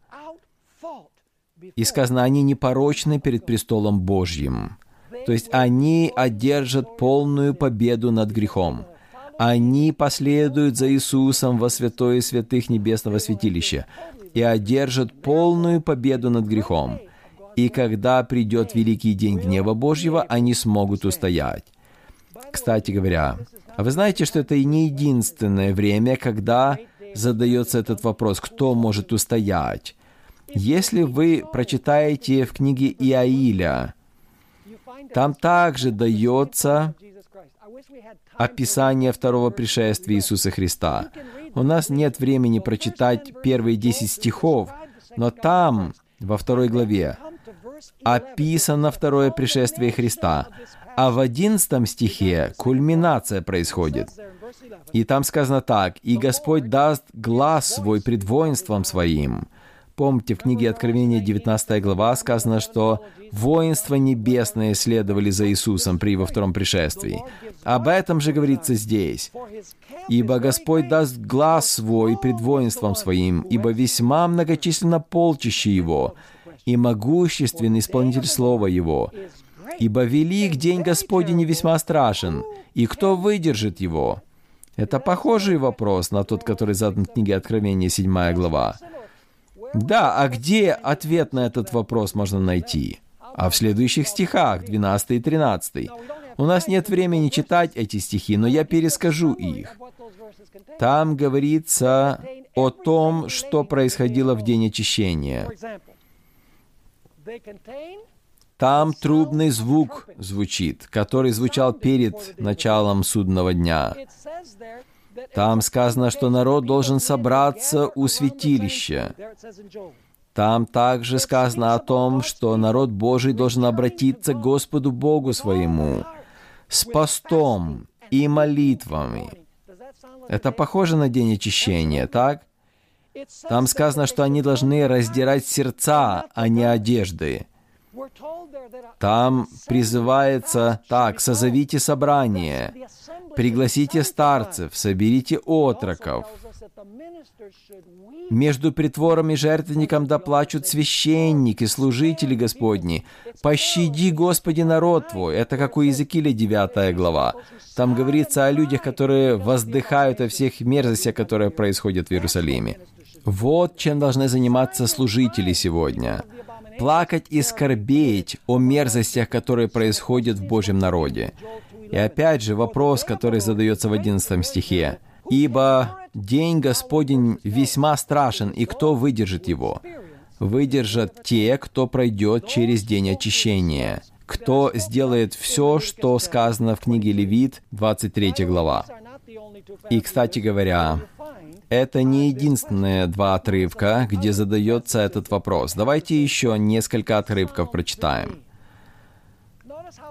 S1: И сказано, они непорочны перед престолом Божьим. То есть они одержат полную победу над грехом. Они последуют за Иисусом во святое святых небесного святилища и одержат полную победу над грехом. И когда придет великий день гнева Божьего, они смогут устоять. Кстати говоря, вы знаете, что это и не единственное время, когда задается этот вопрос, кто может устоять. Если вы прочитаете в книге Иаиля, там также дается описание второго пришествия Иисуса Христа. У нас нет времени прочитать первые десять стихов, но там, во второй главе, описано второе пришествие Христа. А в одиннадцатом стихе кульминация происходит. И там сказано так, «И Господь даст глаз свой пред воинством своим». Помните, в книге Откровения 19 глава сказано, что воинства небесные следовали за Иисусом при Его втором пришествии. Об этом же говорится здесь. «Ибо Господь даст глаз свой пред воинством своим, ибо весьма многочисленно полчище Его, и могущественный исполнитель Слова Его. Ибо велик день Господень и весьма страшен, и кто выдержит его?» Это похожий вопрос на тот, который задан в книге Откровения, 7 глава. Да, а где ответ на этот вопрос можно найти? А в следующих стихах, 12 и 13. У нас нет времени читать эти стихи, но я перескажу их. Там говорится о том, что происходило в день очищения. Там трубный звук звучит, который звучал перед началом судного дня. Там сказано, что народ должен собраться у святилища. Там также сказано о том, что народ Божий должен обратиться к Господу Богу своему с постом и молитвами. Это похоже на день очищения, так? Там сказано, что они должны раздирать сердца, а не одежды. Там призывается так, созовите собрание, пригласите старцев, соберите отроков. Между притвором и жертвенником доплачут священники, служители Господни. «Пощади, Господи, народ Твой». Это как у Иезекииля 9 глава. Там говорится о людях, которые воздыхают о всех мерзостях, которые происходят в Иерусалиме. Вот чем должны заниматься служители сегодня плакать и скорбеть о мерзостях, которые происходят в Божьем народе. И опять же вопрос, который задается в 11 стихе. «Ибо день Господень весьма страшен, и кто выдержит его? Выдержат те, кто пройдет через день очищения, кто сделает все, что сказано в книге Левит, 23 глава». И, кстати говоря, это не единственные два отрывка, где задается этот вопрос. Давайте еще несколько отрывков прочитаем.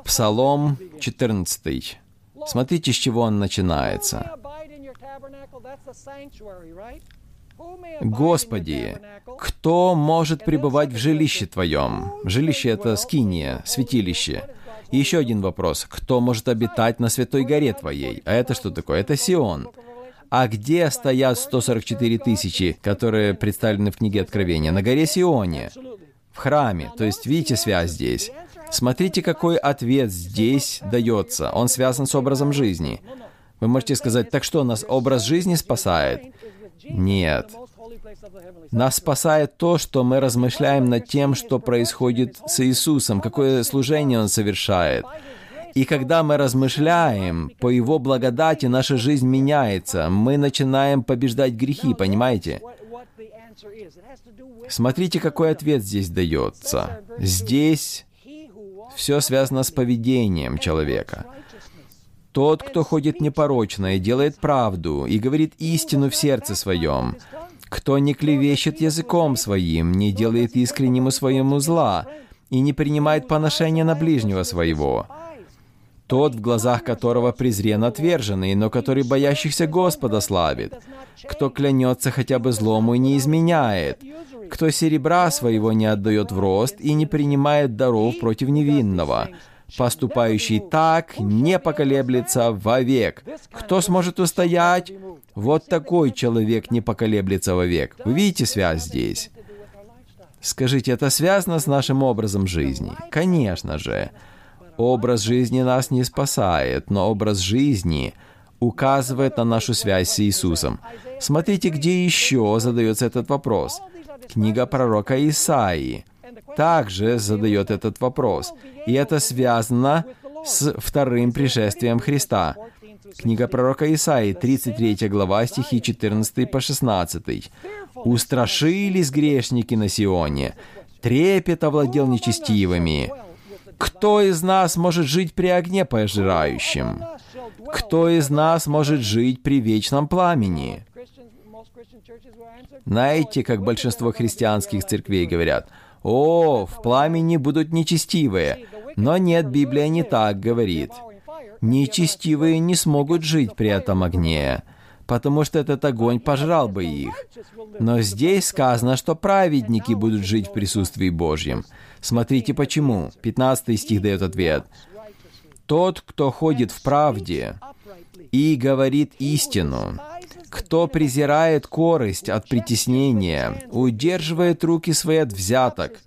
S1: Псалом 14. Смотрите, с чего он начинается. «Господи, кто может пребывать в жилище Твоем?» Жилище — это скиния, святилище. И еще один вопрос. Кто может обитать на святой горе Твоей? А это что такое? Это Сион. А где стоят 144 тысячи, которые представлены в книге Откровения? На горе Сионе, в храме. То есть видите связь здесь? Смотрите, какой ответ здесь дается. Он связан с образом жизни. Вы можете сказать, так что, нас образ жизни спасает? Нет. Нас спасает то, что мы размышляем над тем, что происходит с Иисусом, какое служение Он совершает. И когда мы размышляем, по Его благодати наша жизнь меняется. Мы начинаем побеждать грехи, понимаете? Смотрите, какой ответ здесь дается. Здесь все связано с поведением человека. Тот, кто ходит непорочно и делает правду, и говорит истину в сердце своем, кто не клевещет языком своим, не делает искреннему своему зла, и не принимает поношения на ближнего своего, тот, в глазах которого презрен отверженный, но который боящихся Господа славит, кто клянется хотя бы злому и не изменяет, кто серебра своего не отдает в рост и не принимает даров против невинного, поступающий так не поколеблется вовек. Кто сможет устоять? Вот такой человек не поколеблется вовек. Вы видите связь здесь? Скажите, это связано с нашим образом жизни? Конечно же. Образ жизни нас не спасает, но образ жизни указывает на нашу связь с Иисусом. Смотрите, где еще задается этот вопрос. Книга пророка Исаии также задает этот вопрос. И это связано с вторым пришествием Христа. Книга пророка Исаии, 33 глава, стихи 14 по 16. «Устрашились грешники на Сионе, трепет овладел нечестивыми, кто из нас может жить при огне пожирающем? Кто из нас может жить при вечном пламени? Знаете, как большинство христианских церквей говорят, «О, в пламени будут нечестивые». Но нет, Библия не так говорит. Нечестивые не смогут жить при этом огне, потому что этот огонь пожрал бы их. Но здесь сказано, что праведники будут жить в присутствии Божьем. Смотрите почему. 15 стих дает ответ. «Тот, кто ходит в правде и говорит истину, кто презирает корость от притеснения, удерживает руки свои от взяток,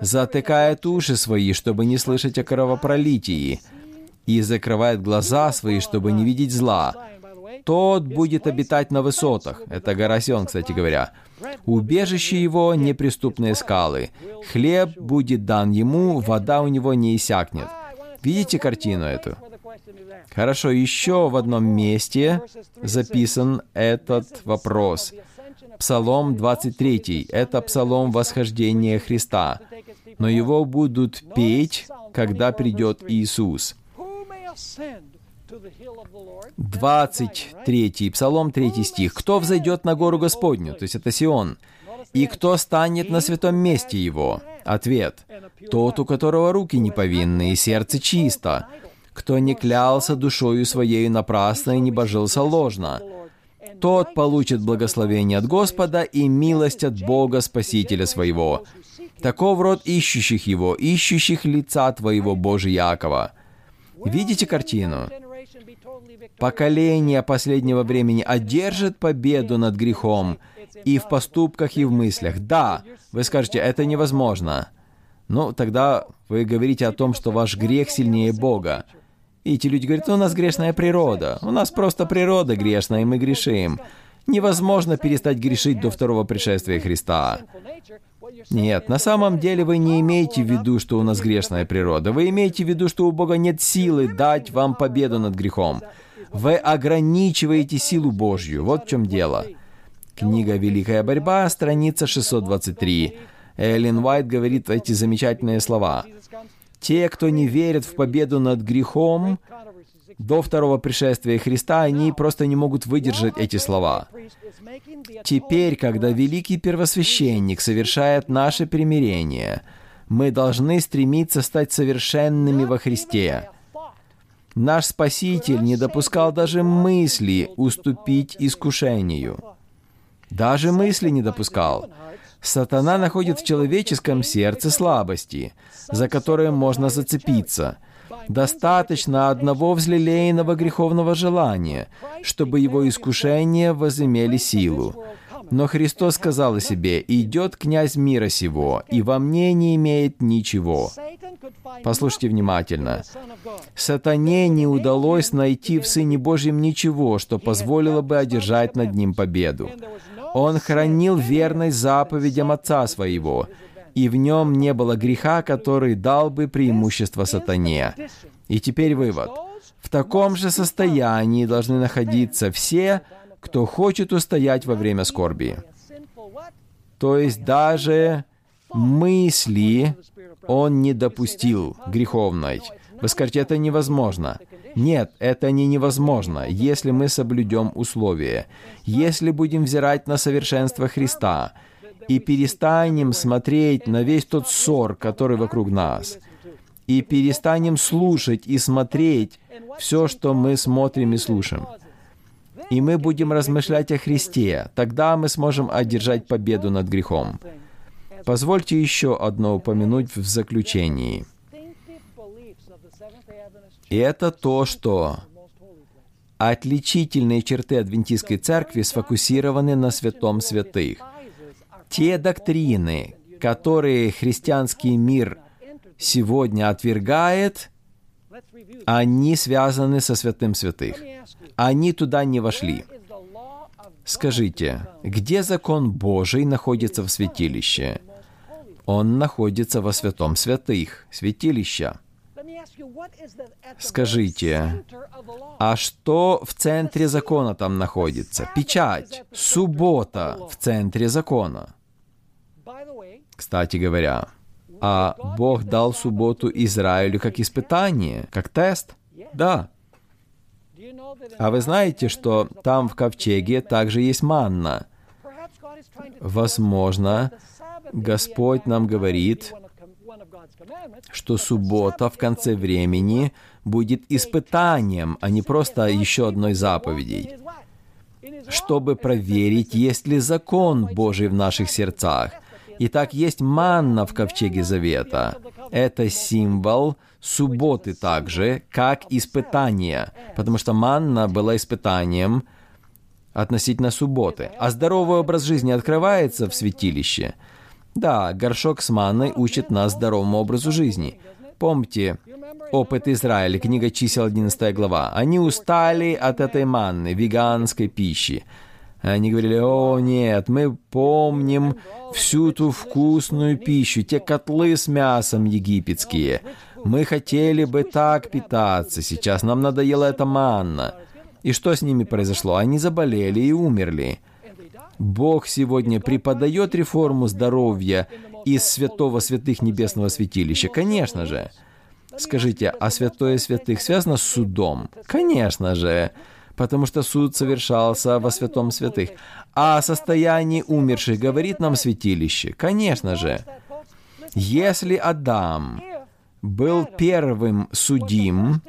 S1: затыкает уши свои, чтобы не слышать о кровопролитии, и закрывает глаза свои, чтобы не видеть зла, тот будет обитать на высотах. Это гора Сион, кстати говоря. Убежище его — неприступные скалы. Хлеб будет дан ему, вода у него не иссякнет. Видите картину эту? Хорошо, еще в одном месте записан этот вопрос. Псалом 23. Это псалом восхождения Христа. Но его будут петь, когда придет Иисус. 23 Псалом 3 стих. «Кто взойдет на гору Господню?» То есть это Сион. «И кто станет на святом месте его?» Ответ. «Тот, у которого руки не повинны и сердце чисто, кто не клялся душою своей напрасно и не божился ложно, тот получит благословение от Господа и милость от Бога Спасителя своего. Таков род ищущих его, ищущих лица твоего, Боже Якова. Видите картину? Поколение последнего времени одержит победу над грехом и в поступках, и в мыслях. Да, вы скажете, это невозможно. Ну, тогда вы говорите о том, что ваш грех сильнее Бога. И эти люди говорят, у нас грешная природа, у нас просто природа грешная, и мы грешим. Невозможно перестать грешить до второго пришествия Христа. Нет, на самом деле вы не имеете в виду, что у нас грешная природа. Вы имеете в виду, что у Бога нет силы дать вам победу над грехом. Вы ограничиваете силу Божью. Вот в чем дело. Книга «Великая борьба», страница 623. Эллен Уайт говорит эти замечательные слова. Те, кто не верит в победу над грехом, до второго пришествия Христа, они просто не могут выдержать эти слова. Теперь, когда великий первосвященник совершает наше примирение, мы должны стремиться стать совершенными во Христе. Наш Спаситель не допускал даже мысли уступить искушению. Даже мысли не допускал. Сатана находит в человеческом сердце слабости, за которые можно зацепиться. Достаточно одного взлелеянного греховного желания, чтобы его искушения возымели силу. Но Христос сказал о себе, «Идет князь мира сего, и во мне не имеет ничего». Послушайте внимательно. Сатане не удалось найти в Сыне Божьем ничего, что позволило бы одержать над ним победу. Он хранил верность заповедям Отца Своего, и в нем не было греха, который дал бы преимущество сатане. И теперь вывод. В таком же состоянии должны находиться все, кто хочет устоять во время скорби. То есть даже мысли он не допустил греховной. Вы скажете, это невозможно. Нет, это не невозможно, если мы соблюдем условия, если будем взирать на совершенство Христа и перестанем смотреть на весь тот ссор, который вокруг нас, и перестанем слушать и смотреть все, что мы смотрим и слушаем. И мы будем размышлять о Христе, тогда мы сможем одержать победу над грехом. Позвольте еще одно упомянуть в заключении – и это то, что отличительные черты адвентистской церкви сфокусированы на святом святых. Те доктрины, которые христианский мир сегодня отвергает, они связаны со святым святых. Они туда не вошли. Скажите, где закон Божий находится в святилище? Он находится во святом святых, святилища. Скажите, а что в центре закона там находится? Печать, суббота в центре закона. Кстати говоря, а Бог дал субботу Израилю как испытание, как тест? Да. А вы знаете, что там в ковчеге также есть манна? Возможно, Господь нам говорит, что суббота в конце времени будет испытанием, а не просто еще одной заповедей, чтобы проверить, есть ли закон Божий в наших сердцах. Итак, есть манна в ковчеге завета. Это символ субботы также, как испытание, потому что манна была испытанием относительно субботы. А здоровый образ жизни открывается в святилище – да, горшок с манной учит нас здоровому образу жизни. Помните, опыт Израиля, книга чисел 11 глава. Они устали от этой манны, веганской пищи. Они говорили, о нет, мы помним всю ту вкусную пищу, те котлы с мясом египетские. Мы хотели бы так питаться, сейчас нам надоела эта манна. И что с ними произошло? Они заболели и умерли. Бог сегодня преподает реформу здоровья из святого святых небесного святилища? Конечно же. Скажите, а святое святых связано с судом? Конечно же, потому что суд совершался во святом святых. А о состоянии умерших говорит нам святилище? Конечно же. Если Адам был первым судим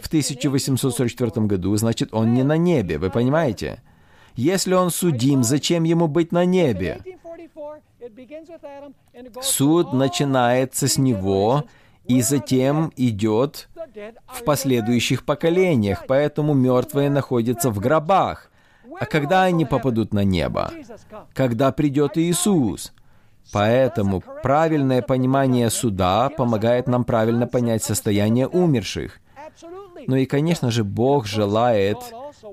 S1: в 1844 году, значит, он не на небе, вы понимаете? Если он судим, зачем ему быть на небе? Суд начинается с него и затем идет в последующих поколениях, поэтому мертвые находятся в гробах. А когда они попадут на небо? Когда придет Иисус? Поэтому правильное понимание суда помогает нам правильно понять состояние умерших. Ну и, конечно же, Бог желает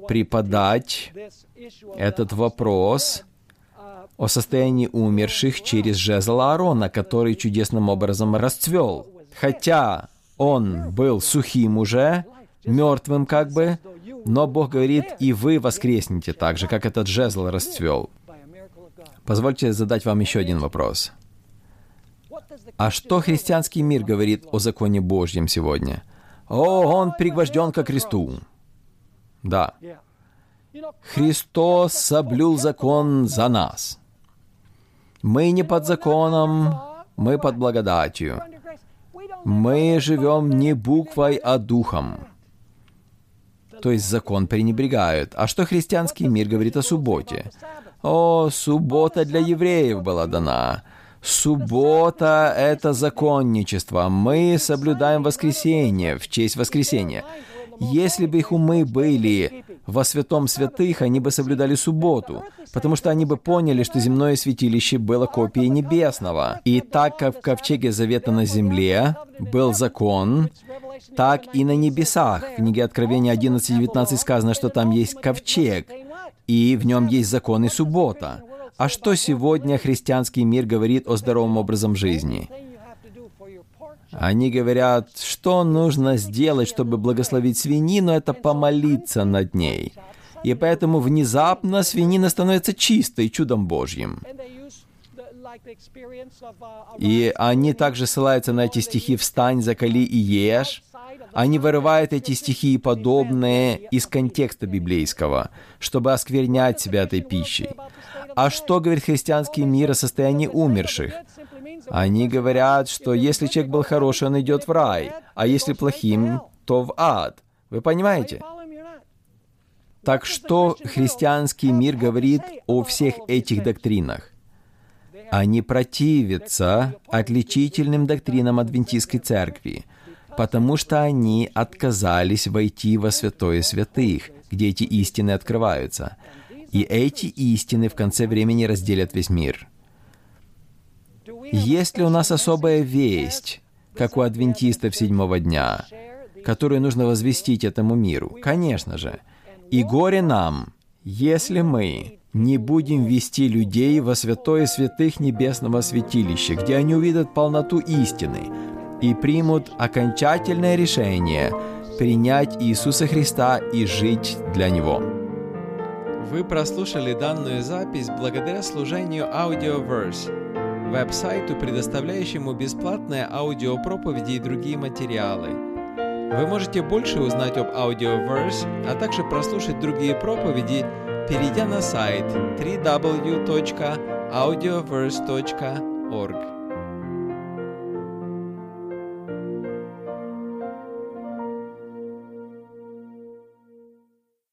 S1: преподать этот вопрос о состоянии умерших через жезл Аарона, который чудесным образом расцвел. Хотя он был сухим уже, мертвым как бы, но Бог говорит, и вы воскреснете так же, как этот жезл расцвел. Позвольте задать вам еще один вопрос. А что христианский мир говорит о законе Божьем сегодня? О, он пригвожден ко кресту. Да. Христос соблюл закон за нас. Мы не под законом, мы под благодатью. Мы живем не буквой, а духом. То есть закон пренебрегают. А что христианский мир говорит о субботе? О, суббота для евреев была дана. Суббота — это законничество. Мы соблюдаем воскресенье в честь воскресения. Если бы их умы были во святом святых, они бы соблюдали субботу, потому что они бы поняли, что земное святилище было копией небесного. И так как в ковчеге завета на земле был закон, так и на небесах. В книге Откровения 11.19 сказано, что там есть ковчег, и в нем есть закон и суббота. А что сегодня христианский мир говорит о здоровом образом жизни? Они говорят, что нужно сделать, чтобы благословить свинину, это помолиться над ней. И поэтому внезапно свинина становится чистой, чудом Божьим. И они также ссылаются на эти стихи «Встань, закали и ешь». Они вырывают эти стихи и подобные из контекста библейского, чтобы осквернять себя этой пищей. А что говорит христианский мир о состоянии умерших? Они говорят, что если человек был хороший, он идет в рай, а если плохим, то в ад. Вы понимаете? Так что христианский мир говорит о всех этих доктринах? Они противятся отличительным доктринам адвентистской церкви, потому что они отказались войти во святое святых, где эти истины открываются. И эти истины в конце времени разделят весь мир. Есть ли у нас особая весть, как у адвентистов седьмого дня, которую нужно возвестить этому миру? Конечно же. И горе нам, если мы не будем вести людей во святое святых небесного святилища, где они увидят полноту истины и примут окончательное решение принять Иисуса Христа и жить для Него.
S2: Вы прослушали данную запись благодаря служению Audioverse – веб-сайту, предоставляющему бесплатные аудиопроповеди и другие материалы. Вы можете больше узнать об Audioverse, а также прослушать другие проповеди, перейдя на сайт www.audioverse.org.